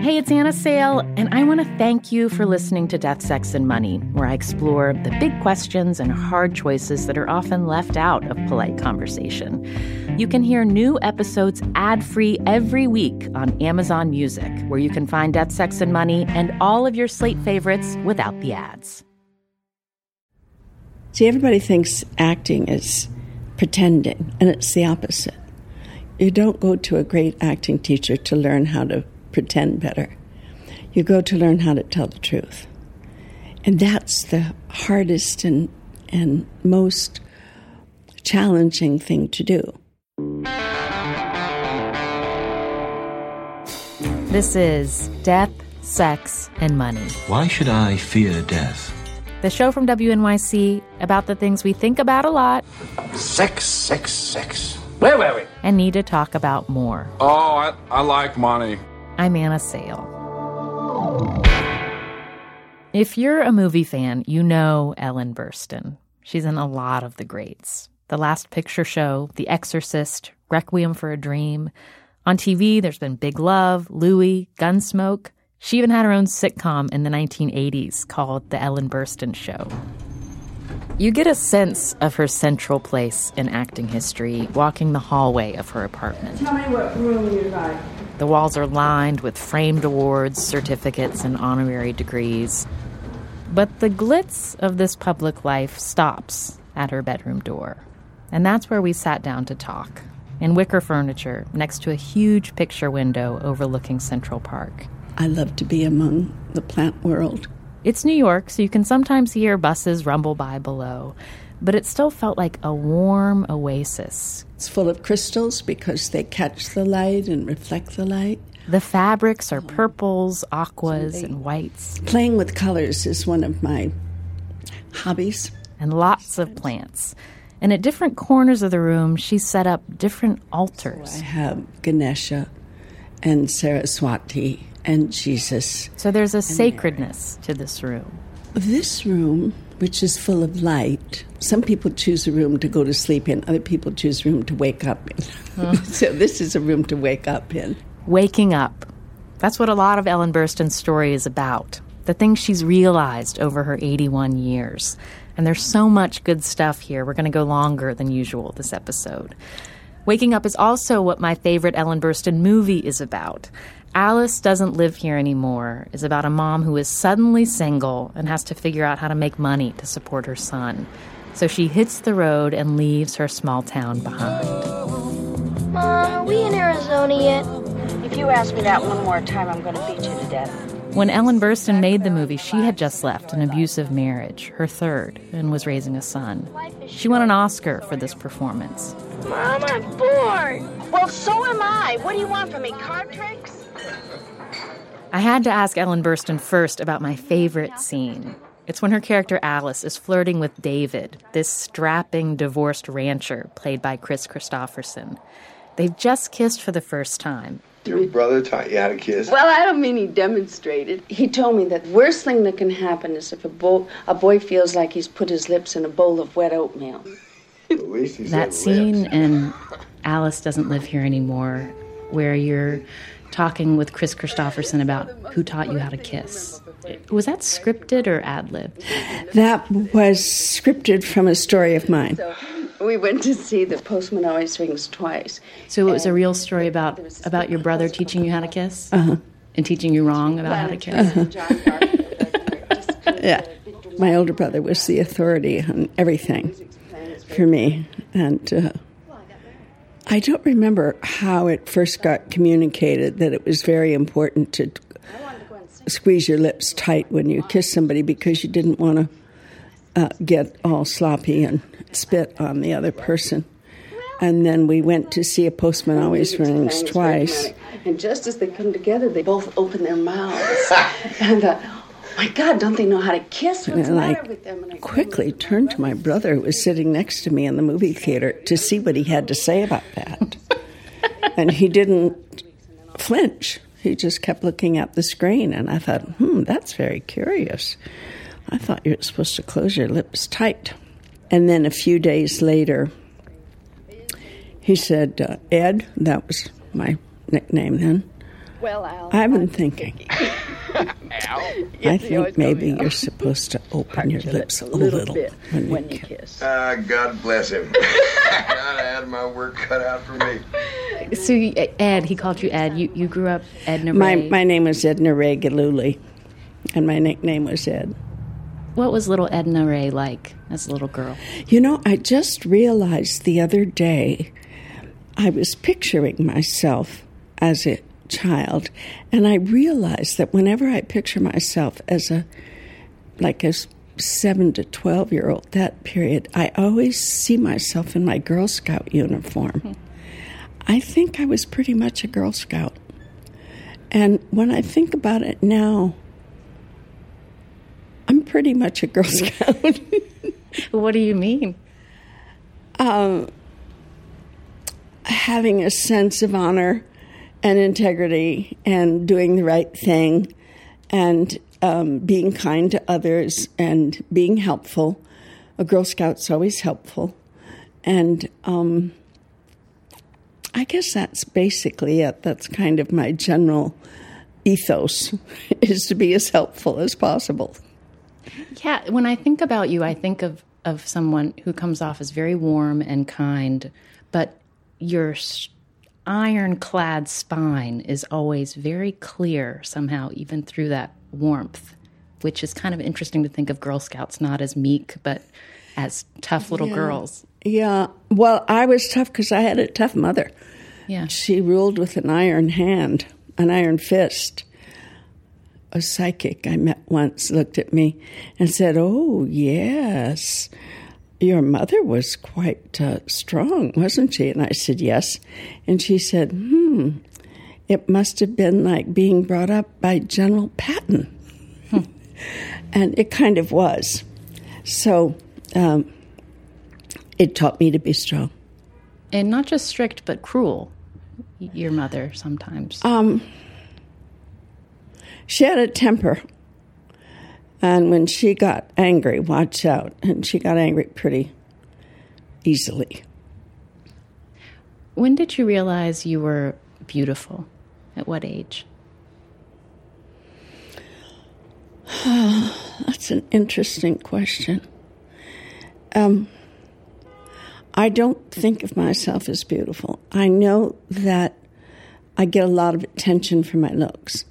Hey, it's Anna Sale, and I want to thank you for listening to Death, Sex, and Money, where I explore the big questions and hard choices that are often left out of polite conversation. You can hear new episodes ad free every week on Amazon Music, where you can find Death, Sex, and Money and all of your slate favorites without the ads. See, everybody thinks acting is pretending, and it's the opposite. You don't go to a great acting teacher to learn how to pretend better. You go to learn how to tell the truth. And that's the hardest and, and most challenging thing to do. This is Death, Sex, and Money. Why should I fear death? The show from WNYC about the things we think about a lot. Sex, sex, sex. Where were we? And need to talk about more. Oh, I, I like money. I'm Anna Sale. If you're a movie fan, you know Ellen Burstyn. She's in a lot of the greats The Last Picture Show, The Exorcist, Requiem for a Dream. On TV, there's been Big Love, Louie, Gunsmoke. She even had her own sitcom in the 1980s called The Ellen Burstyn Show. You get a sense of her central place in acting history walking the hallway of her apartment. Tell me what room you like. The walls are lined with framed awards, certificates, and honorary degrees. But the glitz of this public life stops at her bedroom door. And that's where we sat down to talk, in wicker furniture, next to a huge picture window overlooking Central Park. I love to be among the plant world. It's New York, so you can sometimes hear buses rumble by below, but it still felt like a warm oasis. It's full of crystals because they catch the light and reflect the light. The fabrics are purples, aquas, and whites. Playing with colors is one of my hobbies. And lots of plants. And at different corners of the room, she set up different altars. I have Ganesha and Saraswati and Jesus. So there's a sacredness to this room. This room, which is full of light, some people choose a room to go to sleep in, other people choose a room to wake up in. so this is a room to wake up in. Waking up. That's what a lot of Ellen Burstyn's story is about. The things she's realized over her 81 years. And there's so much good stuff here. We're going to go longer than usual this episode. Waking Up is also what my favorite Ellen Burstyn movie is about. Alice Doesn't Live Here Anymore is about a mom who is suddenly single and has to figure out how to make money to support her son. So she hits the road and leaves her small town behind. Mom, are we in Arizona yet? If you ask me that one more time, I'm going to beat you to death. When Ellen Burstyn made the movie, she had just left an abusive marriage, her third, and was raising a son. She won an Oscar for this performance. Mom, I'm bored. Well, so am I. What do you want from me? Card tricks? I had to ask Ellen Burstyn first about my favorite scene. It's when her character Alice is flirting with David, this strapping divorced rancher played by Kris Kristofferson. They've just kissed for the first time. Your brother taught you how to kiss. Well, I don't mean he demonstrated. He told me that the worst thing that can happen is if a, bo- a boy feels like he's put his lips in a bowl of wet oatmeal. At least he That scene lips. in Alice Doesn't Live Here Anymore, where you're talking with Kris Kristofferson about who taught you how to kiss. Was that scripted or ad libbed? That was scripted from a story of mine. We went to see The Postman Always Rings Twice. So it was a real story about about your brother teaching you how to kiss Uh-huh. and teaching you wrong about how to kiss. Yeah. My older brother was the authority on everything for me. And uh, I don't remember how it first got communicated that it was very important to squeeze your lips tight when you kiss somebody because you didn't want to uh, get all sloppy and spit on the other person. And then we went to see a postman always rings twice. And just as they come together, they both open their mouths. and oh my God, don't they know how to kiss? What's the And I with them? And I quickly turned to my brother, who was sitting next to me in the movie theater, to see what he had to say about that. and he didn't flinch. He just kept looking at the screen. And I thought, hmm, that's very curious. I thought you were supposed to close your lips tight. And then a few days later, he said, uh, Ed, that was my nickname then, Well, Al. I've been thinking. I think maybe you're supposed to open your lips a little, little bit when, when you kiss. Ah, uh, God bless him. I had my work cut out for me. So, Ed, he called you Ed. You, you grew up Edna my, Rae. My my name was Edna Rae Gillooly, and my nickname was Ed. What was little Edna Rae like as a little girl? You know, I just realized the other day I was picturing myself as a child, and I realized that whenever I picture myself as a like a seven to twelve year old, that period, I always see myself in my Girl Scout uniform. Mm-hmm. I think I was pretty much a Girl Scout. And when I think about it now, I'm pretty much a Girl Scout. what do you mean? Um, having a sense of honor and integrity and doing the right thing and um, being kind to others and being helpful. A Girl Scout's always helpful. And um, I guess that's basically it. That's kind of my general ethos is to be as helpful as possible. Yeah, when I think about you, I think of, of someone who comes off as very warm and kind, but your ironclad spine is always very clear somehow, even through that warmth, which is kind of interesting to think of Girl Scouts not as meek, but as tough little yeah. girls. Yeah. Well, I was tough because I had a tough mother. Yeah. She ruled with an iron hand, an iron fist. A psychic I met once looked at me and said, Oh, yes. Your mother was quite uh, strong, wasn't she? And I said, Yes. And she said, Hmm, it must have been like being brought up by General Patton. Hmm. and it kind of was. So um, it taught me to be strong. And not just strict, but cruel, your mother sometimes. Um, she had a temper. And when she got angry, watch out. And she got angry pretty easily. When did you realize you were beautiful? At what age? That's an interesting question. Um, I don't think of myself as beautiful. I know that I get a lot of attention for my looks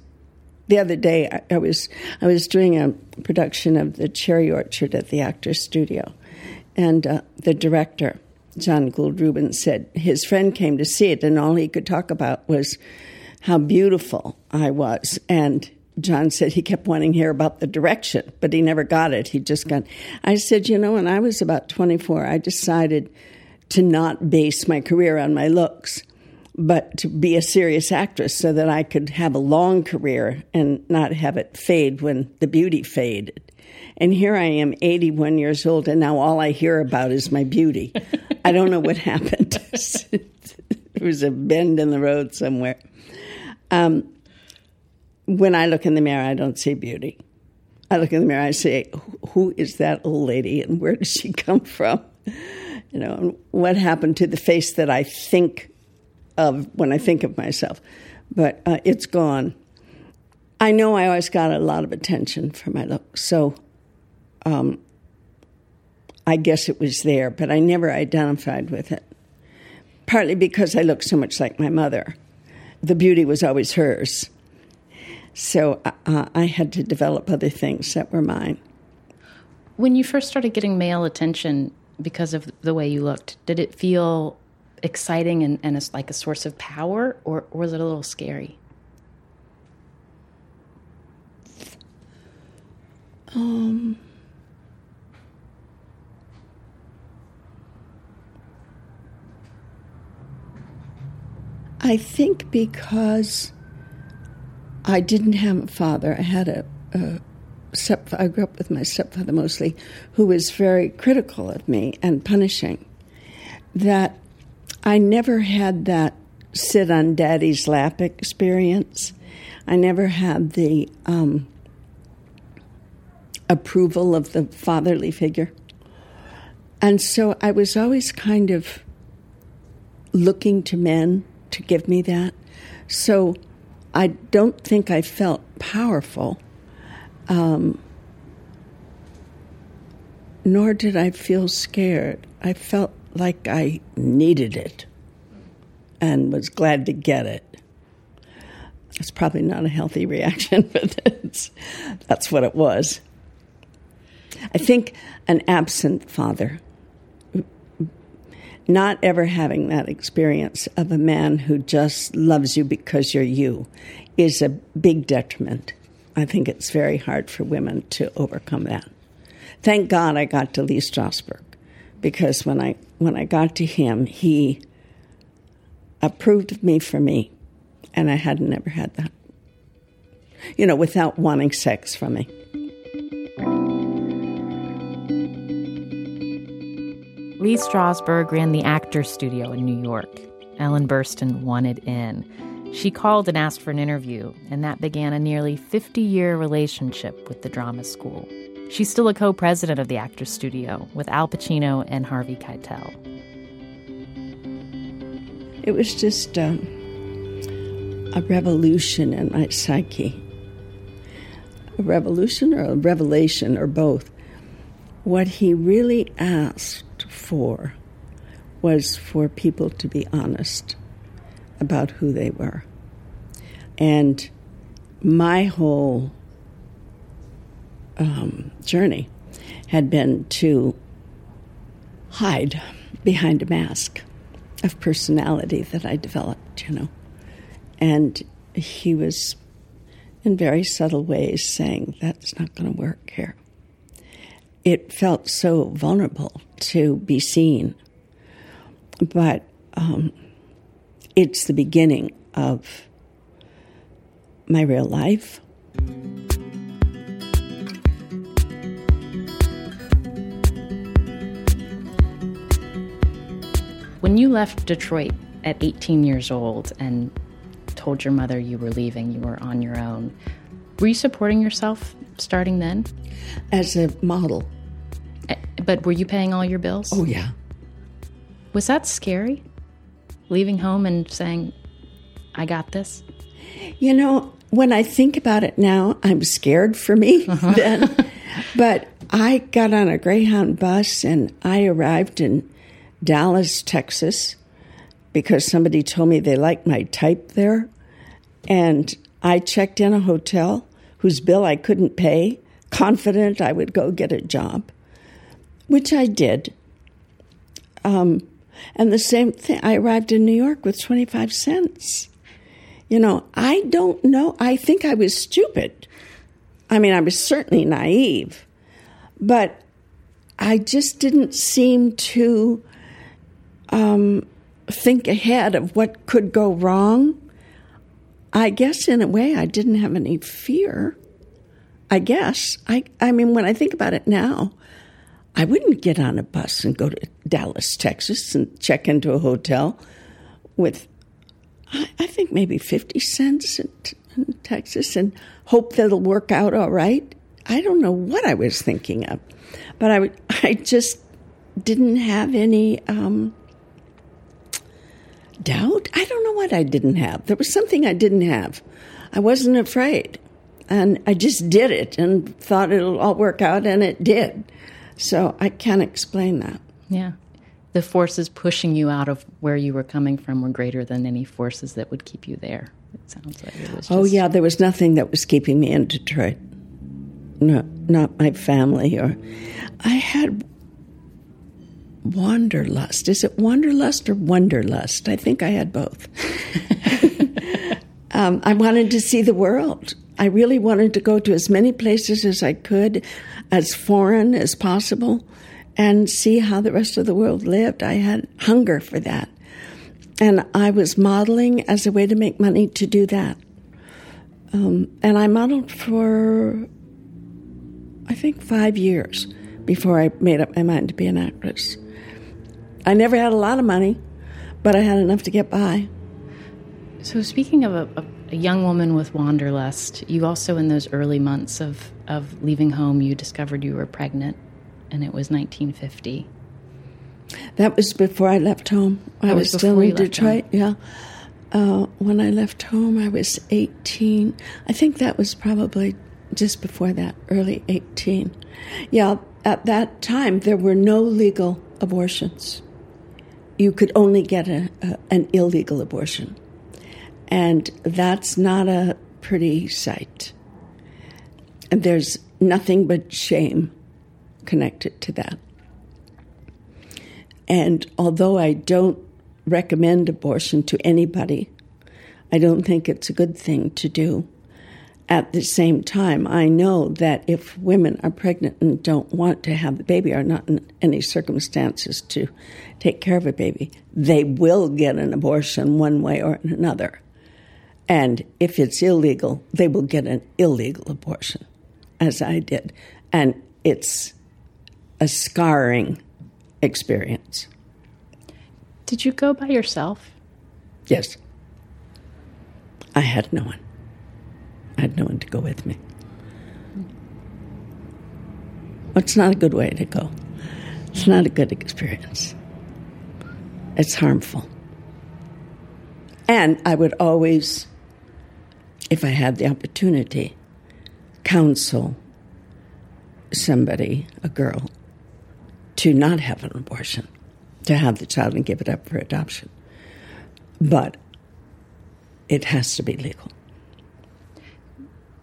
the other day I, I, was I was doing a production of the Cherry Orchard at the Actors Studio, and uh, the director John Gould Rubin said his friend came to see it, and all he could talk about was how beautiful I was, and John said he kept wanting to hear about the direction, but he never got it. He just got. I said, you know, when I was about 24, I decided to not base my career on my looks but to be a serious actress so that I could have a long career and not have it fade when the beauty faded. And here I am, 81 years old, and now all I hear about is my beauty. I don't know what happened. there was a bend in the road somewhere. Um, when I look in the mirror, I don't see beauty. I look in the mirror, I say, "Who is that old lady, and where does she come from?" You know, what happened to the face that I think of when I think of myself, but uh, it's gone. I know I always got a lot of attention for my look, so um, I guess it was there, but I never identified with it. Partly because I looked so much like my mother. The beauty was always hers. So uh, I had to develop other things that were mine. When you first started getting male attention because of the way you looked, did it feel exciting and, and it's like a source of power, or, or was it a little scary? Um, I think because I didn't have a father, I had a, a step, I grew up with my stepfather mostly, who was very critical of me and punishing. That I never had that sit on daddy's lap experience. I never had the um, approval of the fatherly figure. And so I was always kind of looking to men to give me that. So I don't think I felt powerful, um, nor did I feel scared. I felt like I needed it and was glad to get it. It's probably not a healthy reaction, but that's what it was. I think an absent father, not ever having that experience of a man who just loves you because you're you, is a big detriment. I think it's very hard for women to overcome that. Thank God I got to Lee Strasberg because when I when I got to him, he approved of me for me, and I had never had that. You know, without wanting sex from me. Lee Strasberg ran the Actors Studio in New York. Ellen Burstyn wanted in. She called and asked for an interview, and that began a nearly 50 year relationship with the drama school. She's still a co president of the Actors Studio with Al Pacino and Harvey Keitel. It was just um, a revolution in my psyche. A revolution or a revelation or both. What he really asked for was for people to be honest about who they were. And my whole um, journey had been to hide behind a mask of personality that I developed, you know. And he was, in very subtle ways, saying, That's not going to work here it felt so vulnerable to be seen. But um, it's the beginning of my real life. When you left Detroit at 18 years old and told your mother you were leaving, you were on your own, were you supporting yourself starting then? As a model. Eh, but were you paying all your bills? Oh, yeah. Was that scary? Leaving home and saying, I got this? You know, when I think about it now, I'm scared for me uh-huh. then. but I got on a Greyhound bus and I arrived in Dallas, Texas, because somebody told me they liked my type there. And I checked in a hotel whose bill I couldn't pay, confident I would go get a job, which I did. Um, and the same thing, I arrived in New York with 25 cents. You know, I don't know. I think I was stupid. I mean, I was certainly naive, but I just didn't seem to um, think ahead of what could go wrong I guess in a way I didn't have any fear. I guess. I I mean when I think about it now, I wouldn't get on a bus and go to Dallas, Texas and check into a hotel with I, I think maybe 50 cents in, in Texas and hope that it'll work out all right. I don't know what I was thinking of. But I I just didn't have any um, doubt? I don't know what I didn't have. There was something I didn't have. I wasn't afraid. And I just did it and thought it'll all work out, and it did. So I can't explain that. Yeah. The forces pushing you out of where you were coming from were greater than any forces that would keep you there. It sounds like it was. Oh, just... Oh, yeah. There was nothing that was keeping me in Detroit. No, not my family. Or I had wanderlust. Is it wanderlust or wonderlust? I think I had both. um, I wanted to see the world. I really wanted to go to as many places as I could, as foreign as possible, and see how the rest of the world lived. I had hunger for that. And I was modeling as a way to make money to do that. Um, and I modeled for, I think, five years before I made up my mind to be an actress. I never had a lot of money, but I had enough to get by. So, speaking of a, a, young woman with wanderlust, you also, in those early months of, of leaving home, you discovered you were pregnant, and it was 1950. That was before I left home. I was, was still in Detroit, yeah. Uh, when I left home, I was 18. I think that was probably just before that, early 18. Yeah, at that time, there were no legal abortions. You could only get a, a, an illegal abortion. And that's not a pretty sight. And there's nothing but shame connected to that. And although I don't recommend abortion to anybody, I don't think it's a good thing to do. At the same time, I know that if women are pregnant and don't want to have the baby, or not in any circumstances to take care of a baby, they will get an abortion one way or another. And if it's illegal, they will get an illegal abortion, as I did. And it's a scarring experience. Did you go by yourself? Yes. I had no one. I had no one to go with me. Well, It's not a good way to go. It's not a good experience. It's harmful. And I would always, if I had the opportunity, counsel somebody, a girl, to not have an abortion, to have the child and give it up for adoption. But it has to be legal.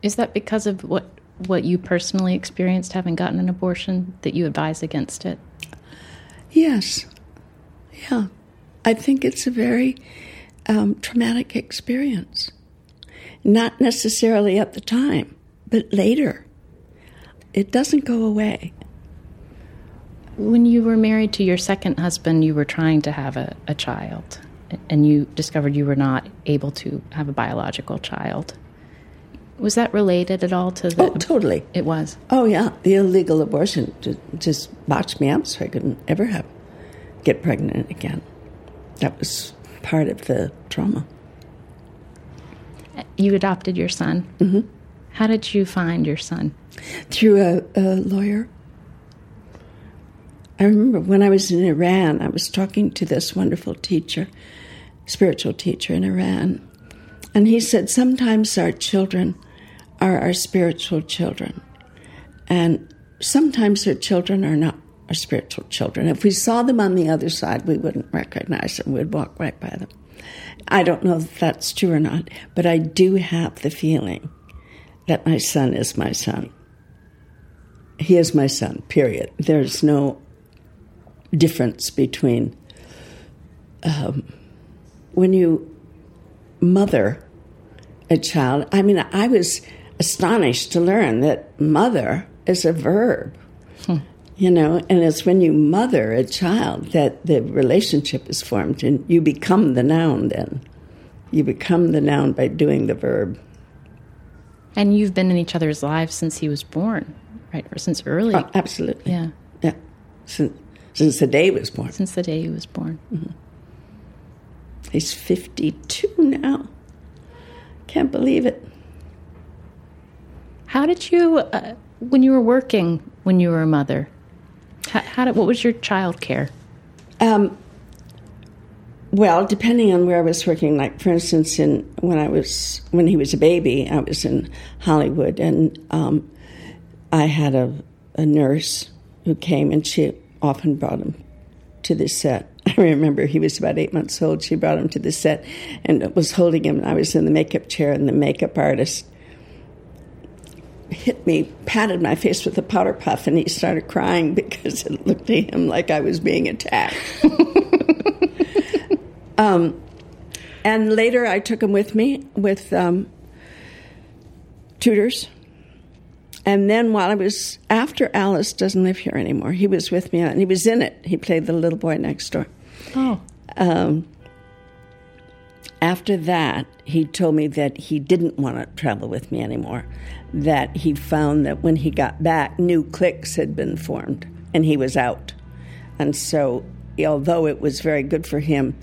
Is that because of what what you personally experienced having gotten an abortion that you advise against it? Yes. Yeah. I think it's a very um, traumatic experience. Not necessarily at the time, but later. It doesn't go away. When you were married to your second husband, you were trying to have a, a child, and you discovered you were not able to have a biological child. Was that related at all to the? Oh, totally. It was. Oh yeah, the illegal abortion just botched me up, so I couldn't ever have get pregnant again. That was part of the trauma. You adopted your son. Mm-hmm. How did you find your son? Through a, a lawyer. I remember when I was in Iran, I was talking to this wonderful teacher, spiritual teacher in Iran, and he said sometimes our children are our spiritual children. And sometimes their children are not our spiritual children. If we saw them on the other side, we wouldn't recognize them. We'd walk right by them. I don't know if that's true or not, but I do have the feeling that my son is my son. He is my son, period. There's no difference between um, when you mother a child. I mean, I was astonished to learn that mother is a verb. Hmm. You know, and it's when you mother a child that the relationship is formed and you become the noun then. You become the noun by doing the verb. And you've been in each other's lives since he was born, right? Or since early. Oh, absolutely. Yeah. Yeah. Since, since the day he was born. Since the day he was born. Mm-hmm. He's 52 now. Can't believe it. How did you, uh, when you were working, when you were a mother, how, how did, what was your child care? Um, well, depending on where I was working, like for instance, in when I was when he was a baby, I was in Hollywood, and um, I had a, a nurse who came, and she often brought him to the set. I remember he was about eight months old. She brought him to the set and was holding him. And I was in the makeup chair, and the makeup artist hit me, patted my face with a powder puff, and he started crying because it looked to him like I was being attacked. um, and later, I took him with me with um, tutors. And then, while I was after Alice doesn't live here anymore, he was with me, and he was in it. He played the little boy next door. Oh. Um, after that, he told me that he didn't want to travel with me anymore. That he found that when he got back, new cliques had been formed, and he was out. And so, although it was very good for him,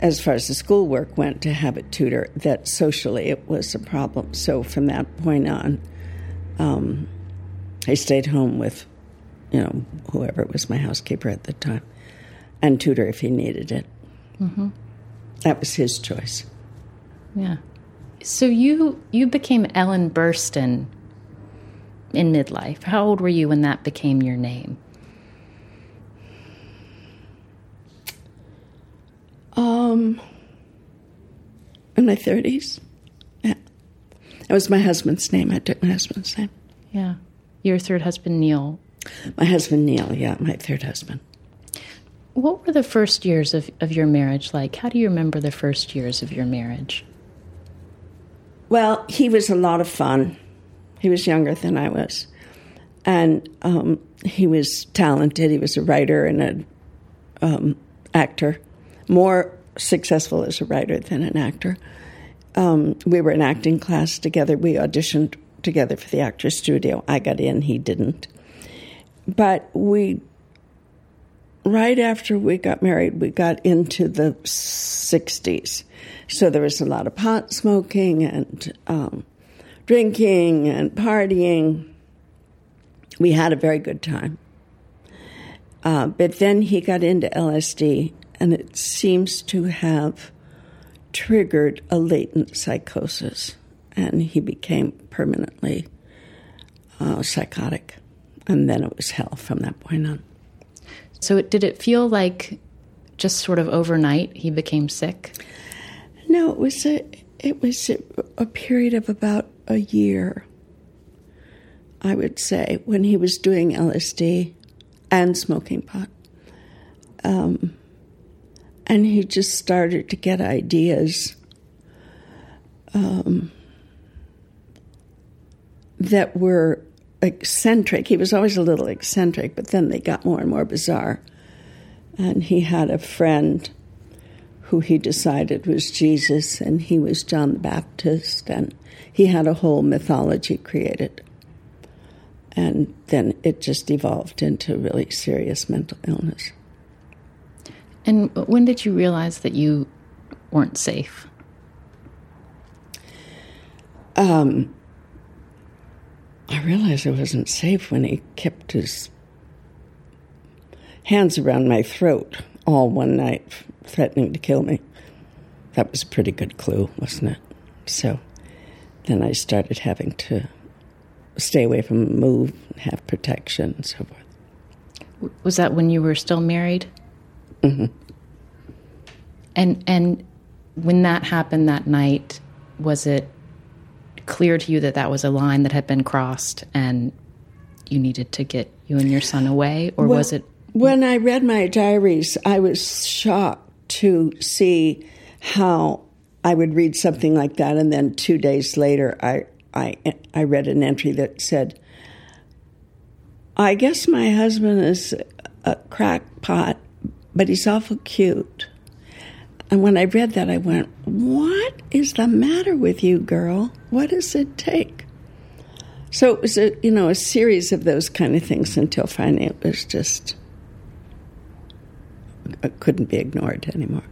as far as the schoolwork went, to have a tutor, that socially it was a problem. So from that point on, um, I stayed home with, you know, whoever it was my housekeeper at the time, and tutor if he needed it. Mm-hmm. That was his choice. Yeah. So you you became Ellen Burstyn in midlife. How old were you when that became your name? Um, in my thirties. Yeah, that was my husband's name. I took my husband's name. Yeah. Your third husband, Neil. My husband Neil. Yeah, my third husband. What were the first years of, of your marriage like? How do you remember the first years of your marriage? Well, he was a lot of fun. He was younger than I was. And um, he was talented. He was a writer and an um, actor, more successful as a writer than an actor. Um, we were in acting class together. We auditioned together for the Actors Studio. I got in, he didn't. But we, right after we got married, we got into the 60s. So there was a lot of pot smoking and um, drinking and partying. We had a very good time. Uh, but then he got into LSD, and it seems to have triggered a latent psychosis, and he became permanently uh, psychotic. And then it was hell from that point on. So, it, did it feel like just sort of overnight he became sick? No, it was a it was a, a period of about a year. I would say when he was doing LSD and smoking pot, um, and he just started to get ideas um, that were eccentric. He was always a little eccentric, but then they got more and more bizarre. And he had a friend who he decided was Jesus, and he was John the Baptist, and he had a whole mythology created. And then it just evolved into really serious mental illness. And when did you realize that you weren't safe? Um, I realized I wasn't safe when he kept his hands around my throat all one night, threatening to kill me. That was a pretty good clue, wasn't it? So then I started having to stay away from him, move, have protection, and so forth. Was that when you were still married? Mm-hmm. And and when that happened that night, was it clear to you that that was a line that had been crossed and you needed to get you and your son away, or Well, was it? When I read my diaries, I was shocked to see how I would read something like that, and then two days later, I I I read an entry that said, "I guess my husband is a crackpot, but he's awful cute." And when I read that, I went, "What is the matter with you, girl? What does it take?" So it was a you know a series of those kind of things until finally it was just it couldn't be ignored anymore.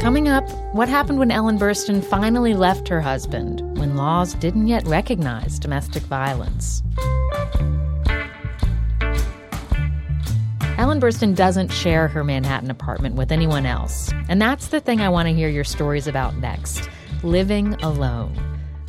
Coming up, what happened when Ellen Burstyn finally left her husband when laws didn't yet recognize domestic violence? Ellen Burstyn doesn't share her Manhattan apartment with anyone else. And that's the thing I want to hear your stories about next living alone.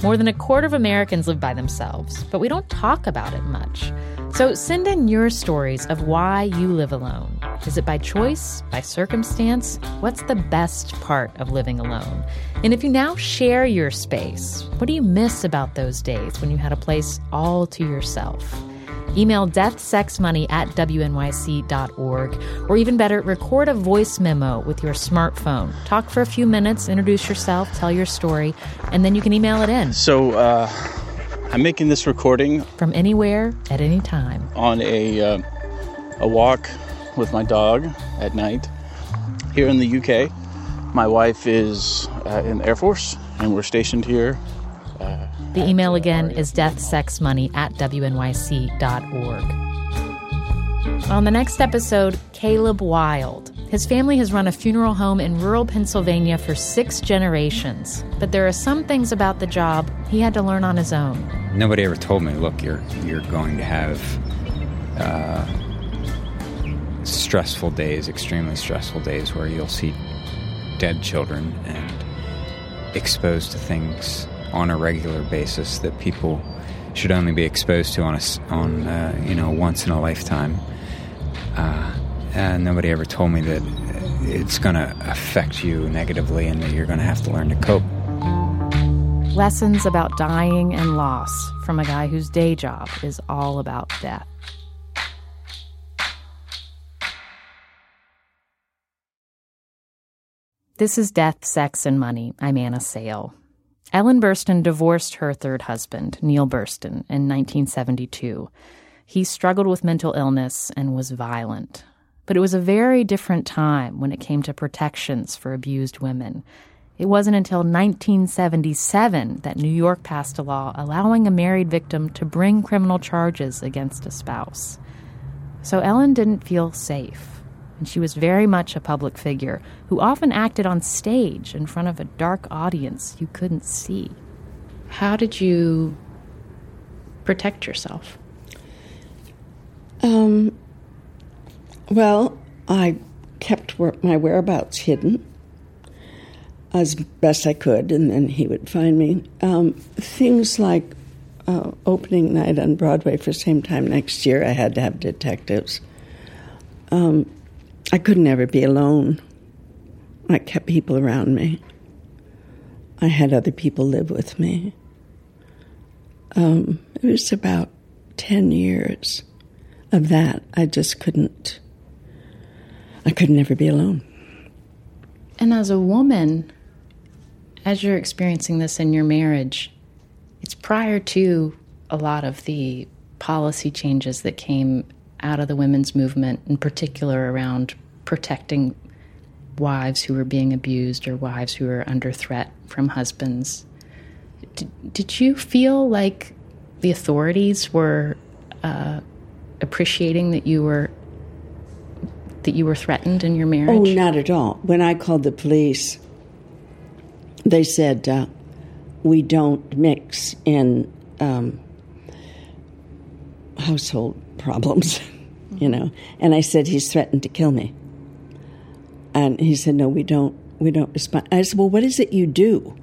More than a quarter of Americans live by themselves, but we don't talk about it much. So send in your stories of why you live alone. Is it by choice, by circumstance? What's the best part of living alone? And if you now share your space, what do you miss about those days when you had a place all to yourself? Email deathsexmoney at wnyc.org, or even better, record a voice memo with your smartphone. Talk for a few minutes, introduce yourself, tell your story, and then you can email it in So, uh, I'm making this recording from anywhere at any time. on a, uh, a walk with my dog at night here in the UK. My wife is uh, in the Air Force, and we're stationed here. The email again is deathsexmoney at wnyc.org. On the next episode, Caleb Wilde. His family has run a funeral home in rural Pennsylvania for six generations, but there are some things about the job he had to learn on his own. Nobody ever told me, look, you're you're going to have uh, stressful days, extremely stressful days, where you'll see dead children and exposed to things on a regular basis that people should only be exposed to on a, on uh, you know once in a lifetime. Uh, and nobody ever told me that it's going to affect you negatively and that you're going to have to learn to cope. Lessons about dying and loss from a guy whose day job is all about death. This is Death, Sex, and Money. I'm Anna Sale. Ellen Burstyn divorced her third husband, Neil Burstyn, in 1972. He struggled with mental illness and was violent. But it was a very different time when it came to protections for abused women. It wasn't until 1977 that New York passed a law allowing a married victim to bring criminal charges against a spouse. So Ellen didn't feel safe and she was very much a public figure who often acted on stage in front of a dark audience you couldn't see. How did you protect yourself? Um, well, I kept my whereabouts hidden as best I could, and then he would find me. Um, things like uh, opening night on Broadway for same time next year, I had to have detectives. Um, I could never be alone. I kept people around me. I had other people live with me. Um, it was about 10 years of that. I just couldn't, I could never be alone. And as a woman, as you're experiencing this in your marriage, it's prior to a lot of the policy changes that came out of the women's movement, in particular around protecting wives who were being abused or wives who were under threat from husbands. Did, did you feel like the authorities were uh, appreciating that you were that you were threatened in your marriage? Oh, not at all. When I called the police, they said uh, we don't mix in um, household problems, you know. And I said he's threatened to kill me. And he said, No, we don't we don't respond. I said, Well, what is it you do?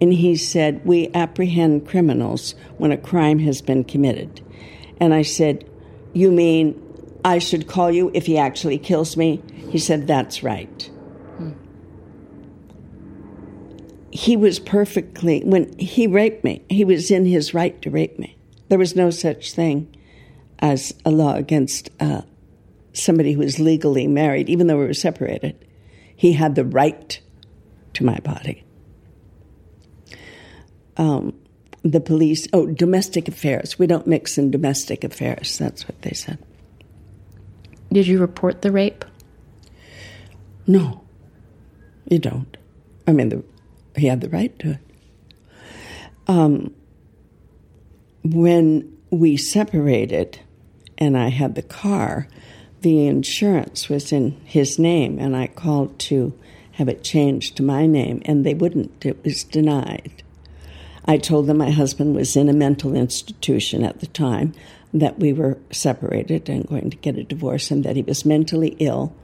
And he said, We apprehend criminals when a crime has been committed. And I said, You mean I should call you if he actually kills me? He said, That's right. He was perfectly, when he raped me, he was in his right to rape me. There was no such thing as a law against uh, somebody who was legally married, even though we were separated. He had the right to my body. Um, the police, oh, domestic affairs. We don't mix in domestic affairs. That's what they said. Did you report the rape? No, you don't. I mean, the, he had the right to it. Um, when we separated and I had the car, the insurance was in his name, and I called to have it changed to my name, and they wouldn't. It was denied. I told them my husband was in a mental institution at the time, that we were separated and going to get a divorce, and that he was mentally ill,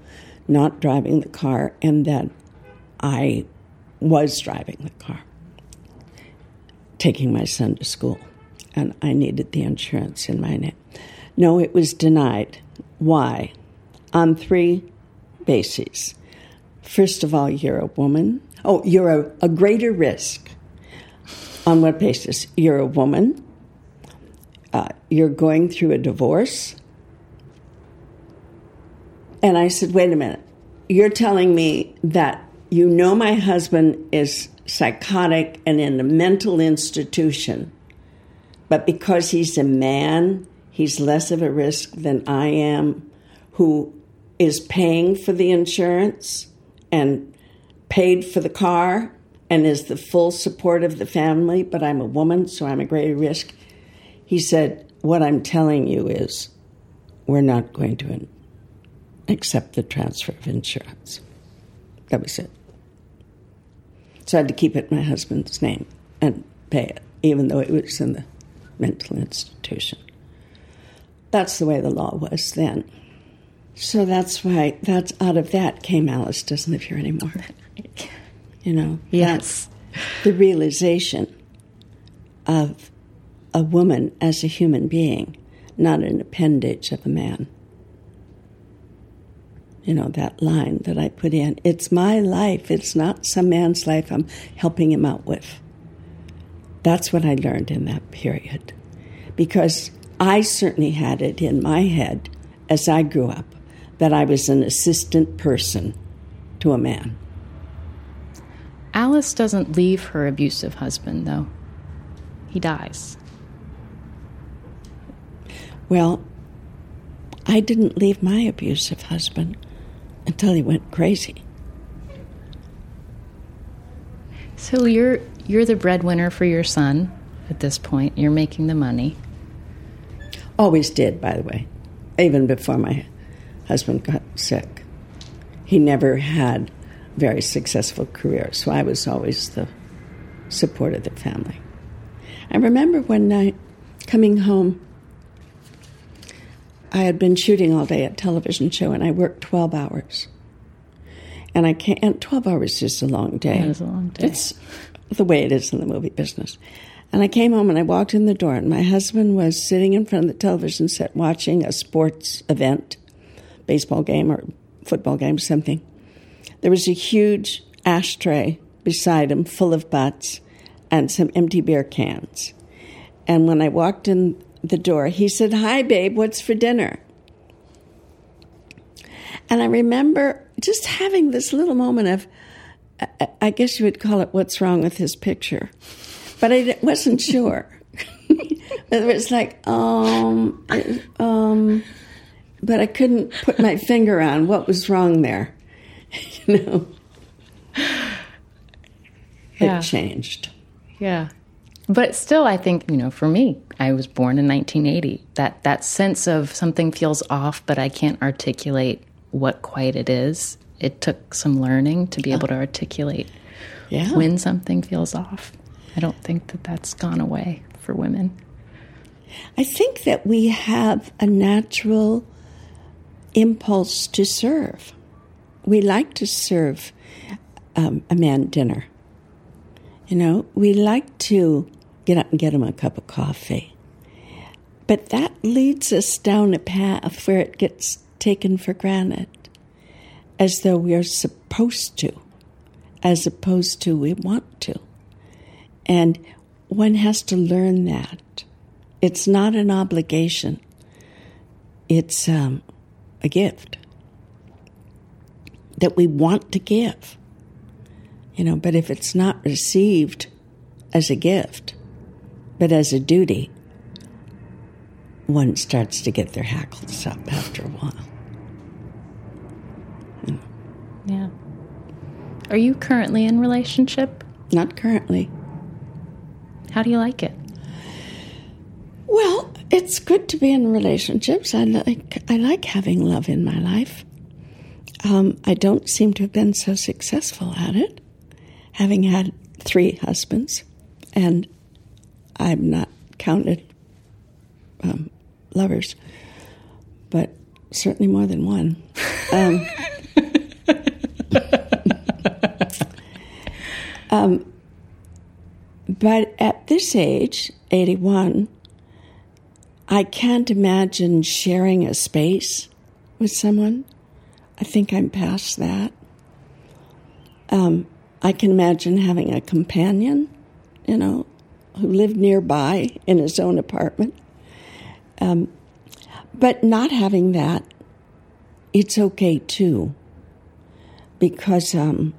not driving the car, and that I was driving the car, taking my son to school, and I needed the insurance in my name. No, it was denied. Why? On three bases. First of all, you're a woman. Oh, you're a, a greater risk. On what basis? You're a woman. Uh, you're going through a divorce. And I said, wait a minute. You're telling me that you know my husband is psychotic and in a mental institution, but because he's a man, he's less of a risk than I am, who is paying for the insurance and paid for the car and is the full support of the family, but I'm a woman, so I'm a greater risk. He said, What I'm telling you is we're not going to accept the transfer of insurance. That was it. So I had to keep it in my husband's name and pay it, even though it was in the mental institution. That's the way the law was then. So that's why that's out of that came Alice doesn't live here anymore. You know, Yes. the realization of a woman as a human being, not an appendage of a man. You know, that line that I put in it's my life, it's not some man's life I'm helping him out with. That's what I learned in that period. Because I certainly had it in my head as I grew up that I was an assistant person to a man. Alice doesn't leave her abusive husband, though. He dies. Well, I didn't leave my abusive husband until he went crazy. So you're you're the breadwinner for your son at this point. You're making the money. Always did, by the way, even before my husband got sick. He never had a very successful career, so I was always the support of the family. I remember one night coming home. I had been shooting all day at a television show, and I worked twelve hours. And I can't. And twelve hours is a long day. Is a long day. It's the way it is in the movie business. And I came home and I walked in the door, and my husband was sitting in front of the television set watching a sports event, baseball game or football game, something. There was a huge ashtray beside him full of butts and some empty beer cans. And when I walked in the door, he said, Hi, babe, what's for dinner? And I remember just having this little moment of, I- guess you would call it what's wrong with his picture. But I wasn't sure. it was like, um, um, but I couldn't put my finger on what was wrong there. you know, Yeah. it changed. Yeah. But still I think, you know, for me, I was born in 1980. That that sense of something feels off but I can't articulate what quite it is. It took some learning to be able to articulate Yeah. when something feels off. I don't think that that's gone away for women. I think that we have a natural impulse to serve. We like to serve um, a man dinner. You know, we like to get up and get him a cup of coffee. But that leads us down a path where it gets taken for granted, as though we are supposed to, as opposed to we want to. And one has to learn that. It's not an obligation, it's um, a gift that we want to give. You know, but if it's not received as a gift, but as a duty, one starts to get their hackles up after a while. Yeah. Are you currently in relationship? Not currently. How do you like it? Well, it's good to be in relationships. I like I like having love in my life. Um, I don't seem to have been so successful at it, having had three husbands, and I've not counted um, lovers, but certainly more than one. Um, um, but at this age, 81, I can't imagine sharing a space with someone. I think I'm past that. Um, I can imagine having a companion, you know, who lived nearby in his own apartment. Um, but not having that, it's okay too, because um,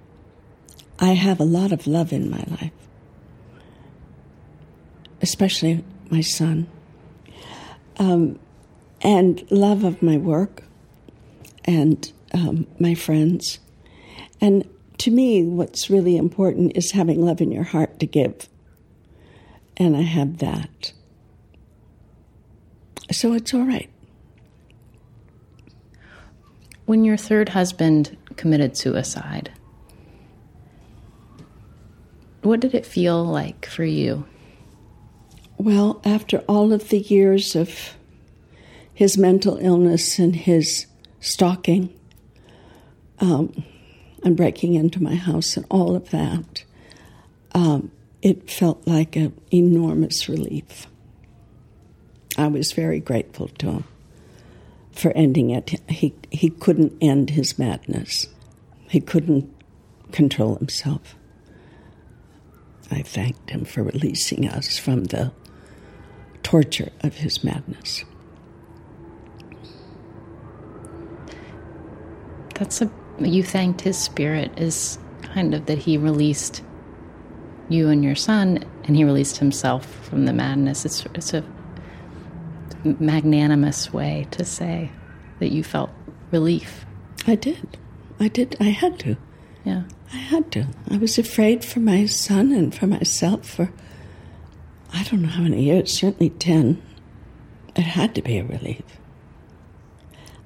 I have a lot of love in my life, especially my son um, and love of my work and um, my friends. And to me, what's really important is having love in your heart to give. And I have that. So it's all right. When your third husband committed suicide, what did it feel like for you? Well, after all of the years of his mental illness and his stalking um, and breaking into my house and all of that, um, it felt like an enormous relief. I was very grateful to him for ending it. He, he couldn't end his madness, he couldn't control himself. I thanked him for releasing us from the torture of his madness. That's a you thanked his spirit is kind of that he released you and your son and he released himself from the madness. It's it's a magnanimous way to say that you felt relief. I did. I did. I had to. Yeah. I had to. I was afraid for my son and for myself for I don't know how many years, certainly 10. It had to be a relief.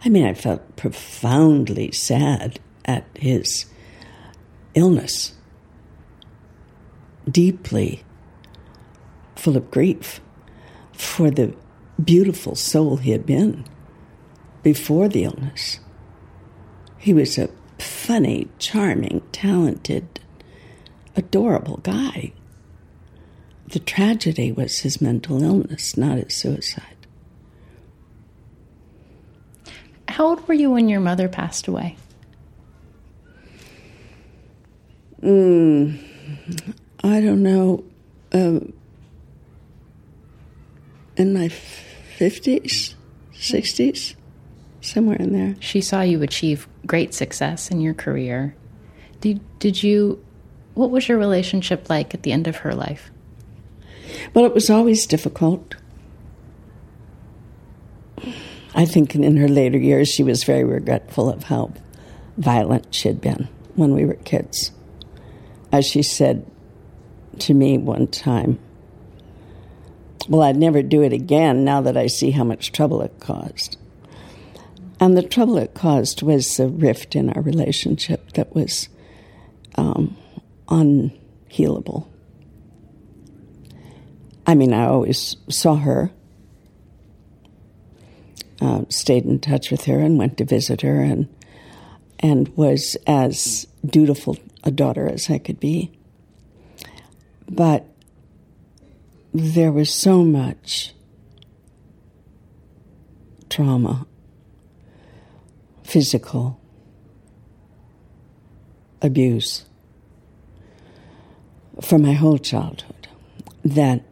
I mean, I felt profoundly sad at his illness, deeply full of grief for the beautiful soul he had been before the illness. He was a funny, charming, talented, adorable guy. The tragedy was his mental illness, not his suicide. How old were you when your mother passed away? Mm, I don't know. Uh, in my 50s, 60s, somewhere in there. She saw you achieve great success in your career. Did, did you, what was your relationship like at the end of her life? Well, it was always difficult. I think in her later years, she was very regretful of how violent she had been when we were kids. As she said to me one time, Well, I'd never do it again now that I see how much trouble it caused. And the trouble it caused was a rift in our relationship that was um, unhealable. I mean, I always saw her uh, stayed in touch with her and went to visit her and and was as dutiful a daughter as I could be. But there was so much trauma, physical abuse for my whole childhood that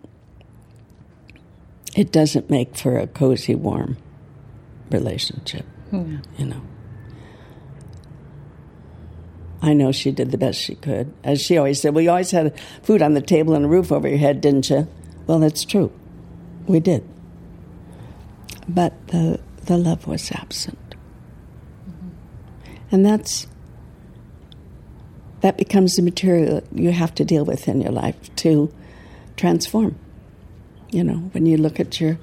it doesn't make for a cozy, warm relationship. Yeah. You know. I know she did the best she could. As she always said, well, you always had food on the table and a roof over your head, didn't you? Well, that's true. We did. But the, the love was absent. Mm-hmm. And that's that becomes the material you have to deal with in your life to transform. You know, when you look at your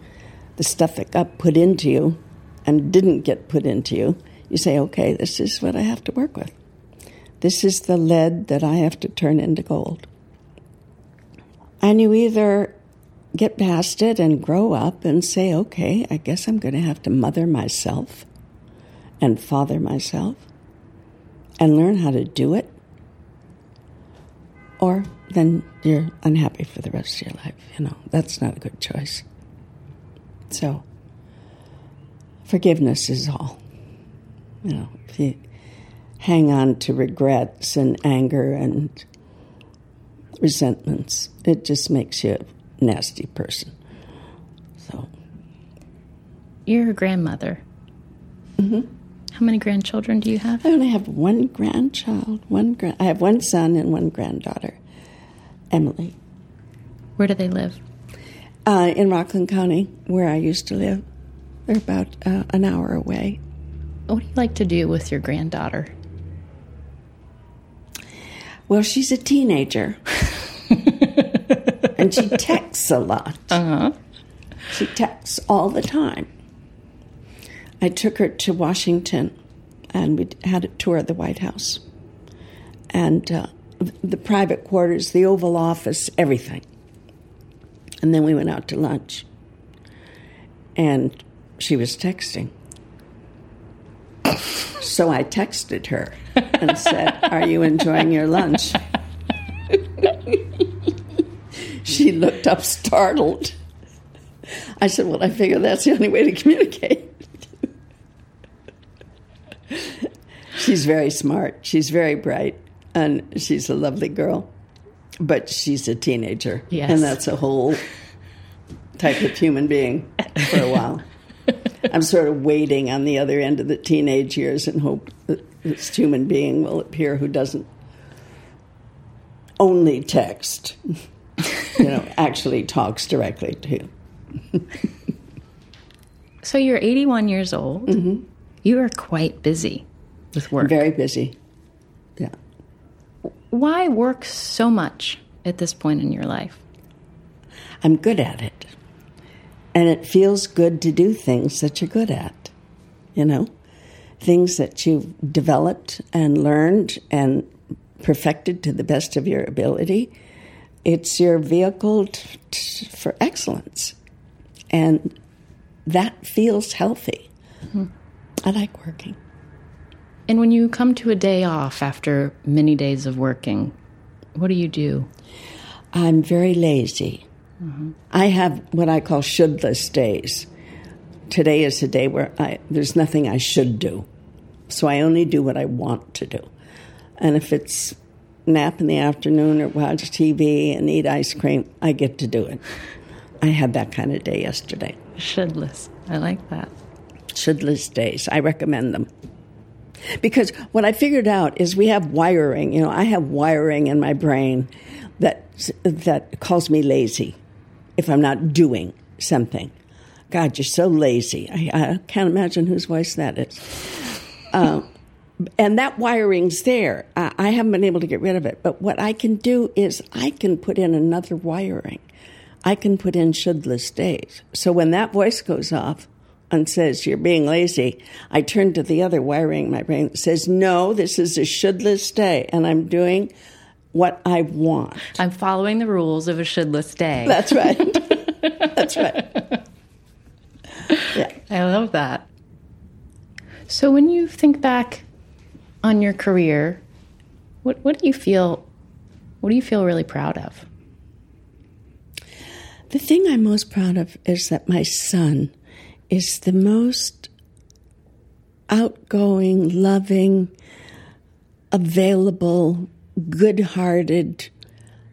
the stuff that got put into you and didn't get put into you, you say, okay, this is what I have to work with. This is the lead that I have to turn into gold. And you either get past it and grow up and say, okay, I guess I'm going to have to mother myself and father myself and learn how to do it. Or then you're unhappy for the rest of your life. You know, that's not a good choice. So, forgiveness is all. You know, if you hang on to regrets and anger and resentments, it just makes you a nasty person. So, you're a grandmother. Mm-hmm. How many grandchildren do you have? I only have one grandchild. One grand. I have one son and one granddaughter, Emily. Where do they live? Uh, in Rockland County, where I used to live. They're about uh, an hour away. What do you like to do with your granddaughter? Well, she's a teenager. and she texts a lot. Uh-huh. She texts all the time. I took her to Washington and we had a tour of the White House and uh, the private quarters, the Oval Office, everything. And then we went out to lunch and she was texting. So I texted her and said, Are you enjoying your lunch? she looked up startled. I said, Well, I figure that's the only way to communicate. she's very smart, she's very bright, and she's a lovely girl. But she's a teenager. Yes. And that's a whole type of human being for a while. I'm sort of waiting on the other end of the teenage years and hope that this human being will appear who doesn't only text, you know, actually talks directly to you. So you're 81 years old. Mm-hmm. You are quite busy with work. Very busy. Why work so much at this point in your life? I'm good at it. And it feels good to do things that you're good at, you know? Things that you've developed and learned and perfected to the best of your ability. It's your vehicle t- t- for excellence. And that feels healthy. Mm-hmm. I like working. And when you come to a day off after many days of working, what do you do? I'm very lazy. Mm-hmm. I have what I call shouldless days. Today is a day where I, there's nothing I should do. So I only do what I want to do. And if it's nap in the afternoon or watch TV and eat ice cream, I get to do it. I had that kind of day yesterday. Shouldless. I like that. Shouldless days. I recommend them. Because what I figured out is we have wiring. You know, I have wiring in my brain that that calls me lazy if I'm not doing something. God, you're so lazy. I, I can't imagine whose voice that is. Uh, and that wiring's there. I, I haven't been able to get rid of it. But what I can do is I can put in another wiring. I can put in shouldless days. So when that voice goes off and says, You're being lazy, I turn to the other wiring in my brain that says, No, this is a shouldless day, and I'm doing what I want. I'm following the rules of a shouldless day. That's right. That's right. Yeah. I love that. So when you think back on your career, what what do you feel what do you feel really proud of? The thing I'm most proud of is that my son is the most outgoing, loving, available, good hearted,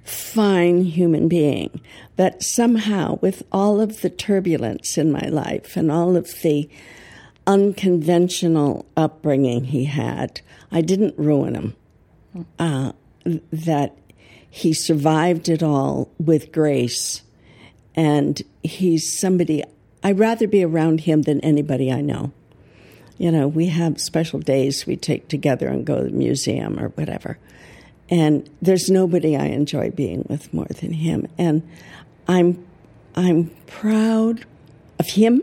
fine human being. That somehow, with all of the turbulence in my life and all of the unconventional upbringing he had, I didn't ruin him. Uh, that he survived it all with grace. And he's somebody, I'd rather be around him than anybody I know. You know, we have special days we take together and go to the museum or whatever. And there's nobody I enjoy being with more than him. And I'm, I'm proud of him,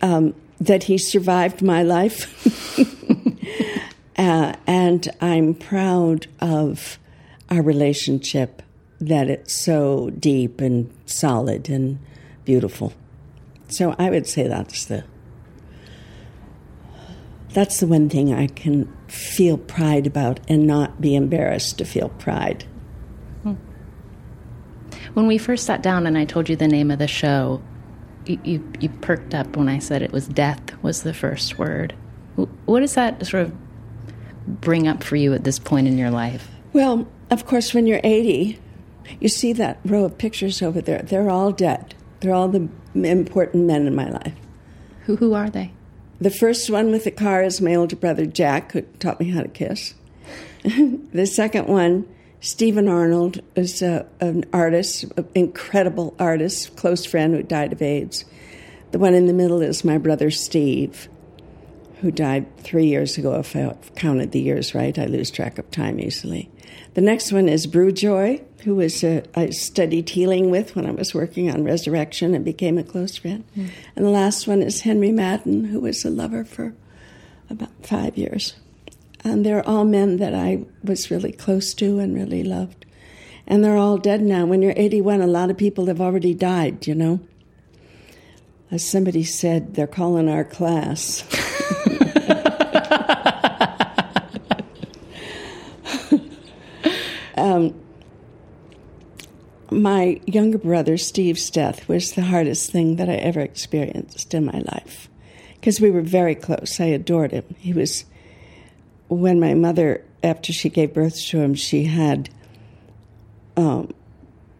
um, that he survived my life. uh, and I'm proud of our relationship, that it's so deep and solid and beautiful. So I would say that's the that's the one thing I can feel pride about and not be embarrassed to feel pride. Hmm. When we first sat down and I told you the name of the show, you, you, you perked up when I said it was death was the first word. Wh- What does that sort of bring up for you at this point in your life? Well, of course, when you're 80, you see that row of pictures over there. They're all dead. They're all the important men in my life. Who who are they? The first one with the car is my older brother Jack, who taught me how to kiss. the second one, Stephen Arnold, is a, an artist, an incredible artist, close friend who died of AIDS. The one in the middle is my brother Steve, who died three years ago. If I counted the years right, I lose track of time easily. The next one is Brugh Joy, who was uh, I studied healing with when I was working on Resurrection and became a close friend. And the last one is Henry Madden, who was a lover for about five years. And they're all men that I was really close to and really loved. And they're all dead now. When you're 81, a lot of people have already died, you know. As somebody said, they're calling our class. Um, my younger brother, Steve's death, was the hardest thing that I ever experienced in my life because we were very close. I adored him. He was, when my mother, after she gave birth to him, she had um,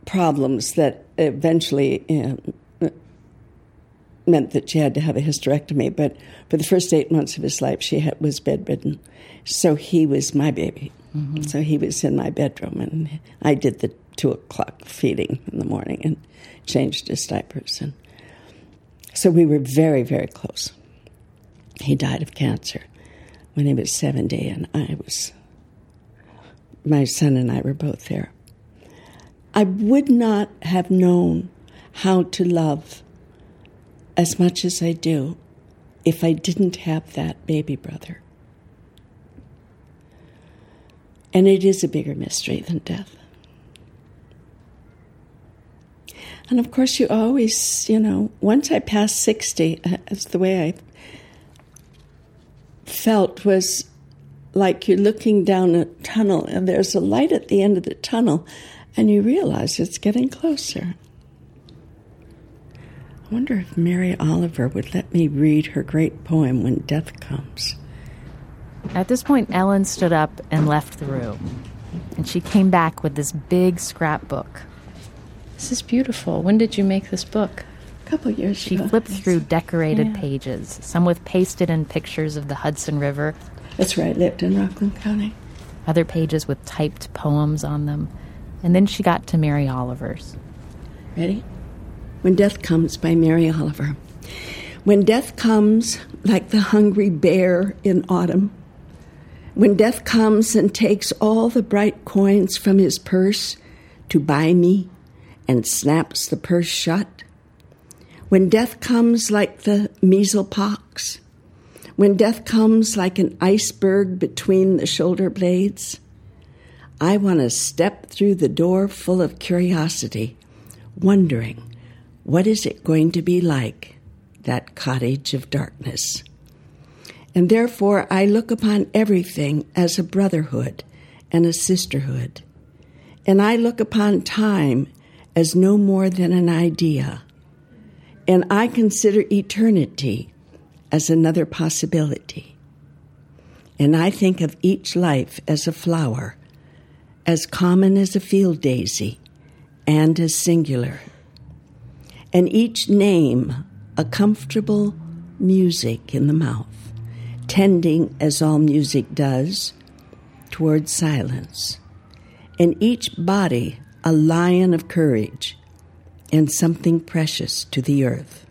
problems that eventually um, meant that she had to have a hysterectomy. But for the first eight months of his life, she had, was bedridden. So he was my baby. Mm-hmm. So he was in my bedroom, and I did the two o'clock feeding in the morning and changed his diapers. And so we were very, very close. He died of cancer when he was 70, and I was, my son and I were both there. I would not have known how to love as much as I do if I didn't have that baby brother. And it is a bigger mystery than death. And of course, you always, you know, once I passed 60, uh, that's the way I felt was like you're looking down a tunnel and there's a light at the end of the tunnel and you realize it's getting closer. I wonder if Mary Oliver would let me read her great poem, When Death Comes. At this point, Ellen stood up and left the room. And she came back with this big scrapbook. This is beautiful. When did you make this book? A couple years she ago. She flipped through decorated yeah. pages, some with pasted in pictures of the Hudson River. That's right, I lived in Rockland County. Other pages with typed poems on them. And then she got to Mary Oliver's. Ready? When Death Comes by Mary Oliver. When death comes like the hungry bear in autumn, when death comes and takes all the bright coins from his purse to buy me and snaps the purse shut, when death comes like the measles pox, when death comes like an iceberg between the shoulder blades, I want to step through the door full of curiosity, wondering what is it going to be like, that cottage of darkness. And therefore, I look upon everything as a brotherhood and a sisterhood. And I look upon time as no more than an idea. And I consider eternity as another possibility. And I think of each life as a flower, as common as a field daisy, and as singular. And each name a comfortable music in the mouth tending, as all music does, toward silence. In each body, a lion of courage and something precious to the earth.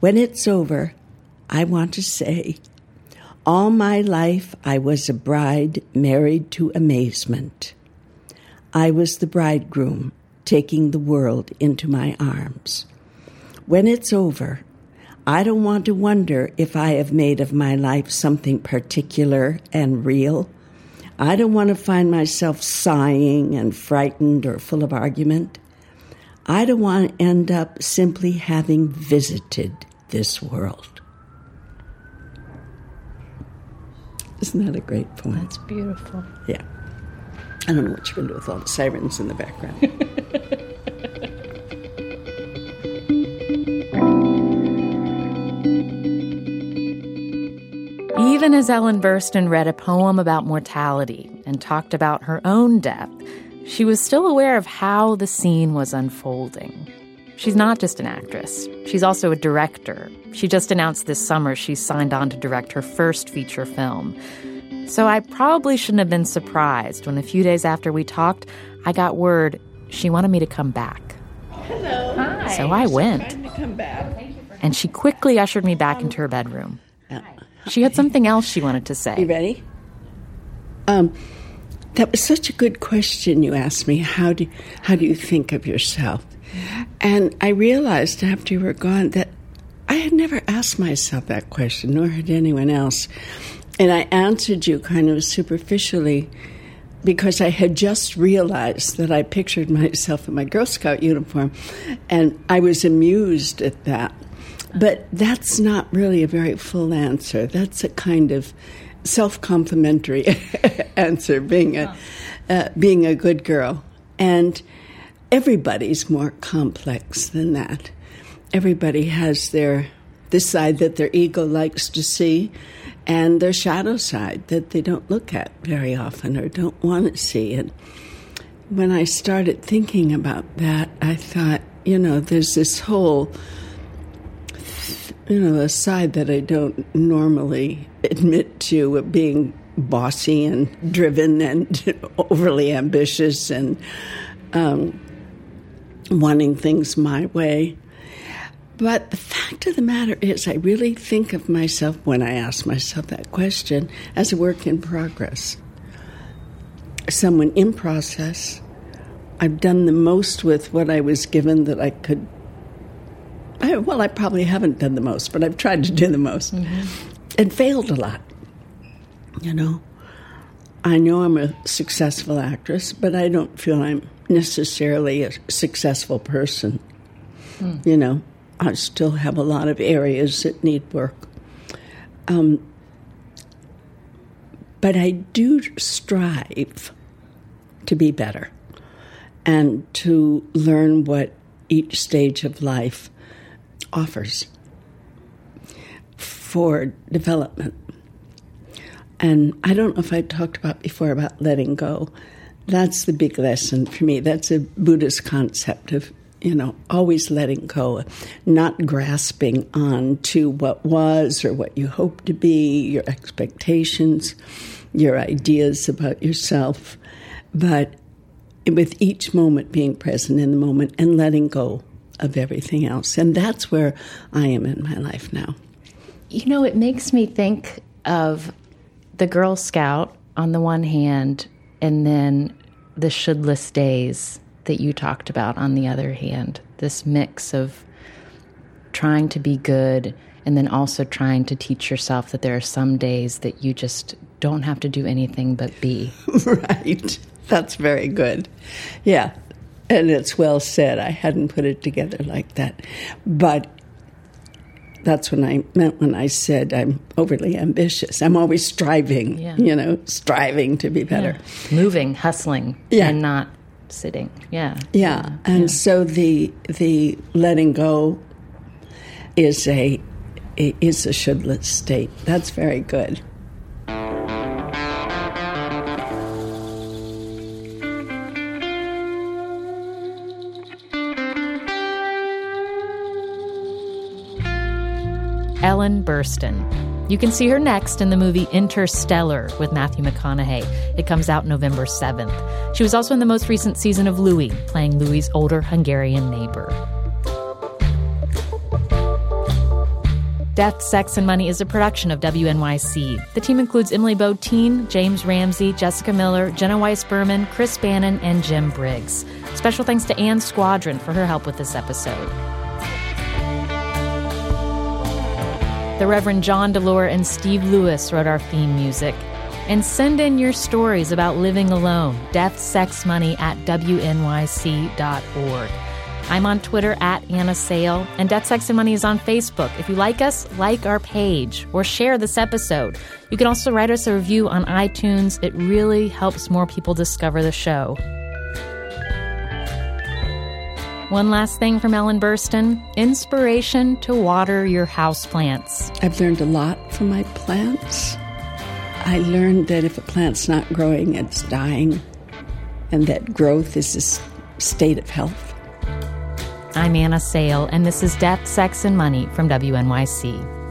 When it's over, I want to say, all my life I was a bride married to amazement. I was the bridegroom taking the world into my arms. When it's over, I don't want to wonder if I have made of my life something particular and real. I don't want to find myself sighing and frightened or full of argument. I don't want to end up simply having visited this world. Isn't that a great point? That's beautiful. Yeah. I don't know what you're going to do with all the sirens in the background. Even as Ellen Burstyn read a poem about mortality and talked about her own death, she was still aware of how the scene was unfolding. She's not just an actress, she's also a director. She just announced this summer she signed on to direct her first feature film. So I probably shouldn't have been surprised when a few days after we talked, I got word she wanted me to come back. Hello. Hi. So I went. to come back. And she quickly ushered me back into her bedroom. She had something else she wanted to say. You ready? Um, that was such a good question you asked me. How do how do you think of yourself? And I realized after you were gone that I had never asked myself that question, nor had anyone else. And I answered you kind of superficially because I had just realized that I pictured myself in my Girl Scout uniform, and I was amused at that. But that's not really a very full answer. That's a kind of self complimentary answer, being a uh, being a good girl. And everybody's more complex than that. Everybody has their this side that their ego likes to see and their shadow side that they don't look at very often or don't want to see. And when I started thinking about that, I thought, you know, there's this whole, you know, a side that I don't normally admit to of being bossy and driven and overly ambitious and um, wanting things my way. But the fact of the matter is, I really think of myself when I ask myself that question as a work in progress. Someone in process. I've done the most with what I was given that I could. I, well, I probably haven't done the most, but I've tried to do the most mm-hmm. and failed a lot. You know, I know I'm a successful actress, but I don't feel I'm necessarily a successful person. Hmm. You know, I still have a lot of areas that need work. Um, but I do strive to be better and to learn what each stage of life offers for development. And I don't know if I talked about before about letting go. That's the big lesson for me. That's a Buddhist concept of you know, always letting go, not grasping on to what was or what you hope to be, your expectations, your ideas about yourself, but with each moment being present in the moment and letting go of everything else. And that's where I am in my life now. You know, it makes me think of the Girl Scout on the one hand, and then the shouldless days that you talked about on the other hand this mix of trying to be good and then also trying to teach yourself that there are some days that you just don't have to do anything but be. right. That's very good. Yeah. And it's well said. I hadn't put it together like that. But that's what I meant when I said I'm overly ambitious. I'm always striving, yeah. you know, striving to be better. Yeah. Moving, hustling, yeah. and not sitting. Yeah. Yeah. And yeah. so the the letting go is a is a shouldless state. That's very good. Ellen Burstyn. You can see her next in the movie Interstellar with Matthew McConaughey. It comes out November 7th. She was also in the most recent season of Louie, playing Louie's older Hungarian neighbor. Death, Sex, and Money is a production of WNYC. The team includes Emily Botein, James Ramsey, Jessica Miller, Jenna Weiss Berman, Chris Bannon, and Jim Briggs. Special thanks to Anne Squadron for her help with this episode. The Reverend John Delore and Steve Lewis wrote our theme music. And send in your stories about living alone, death, sex, money at WNYC.org. I'm on Twitter at Anna Sale, and Death, Sex, and Money is on Facebook. If you like us, like our page or share this episode. You can also write us a review on iTunes. It really helps more people discover the show. One last thing from Ellen Burstyn inspiration to water your houseplants. I've learned a lot from my plants. I learned that if a plant's not growing, it's dying, and that growth is a state of health. I'm Anna Sale, and this is Death, Sex, and Money from WNYC.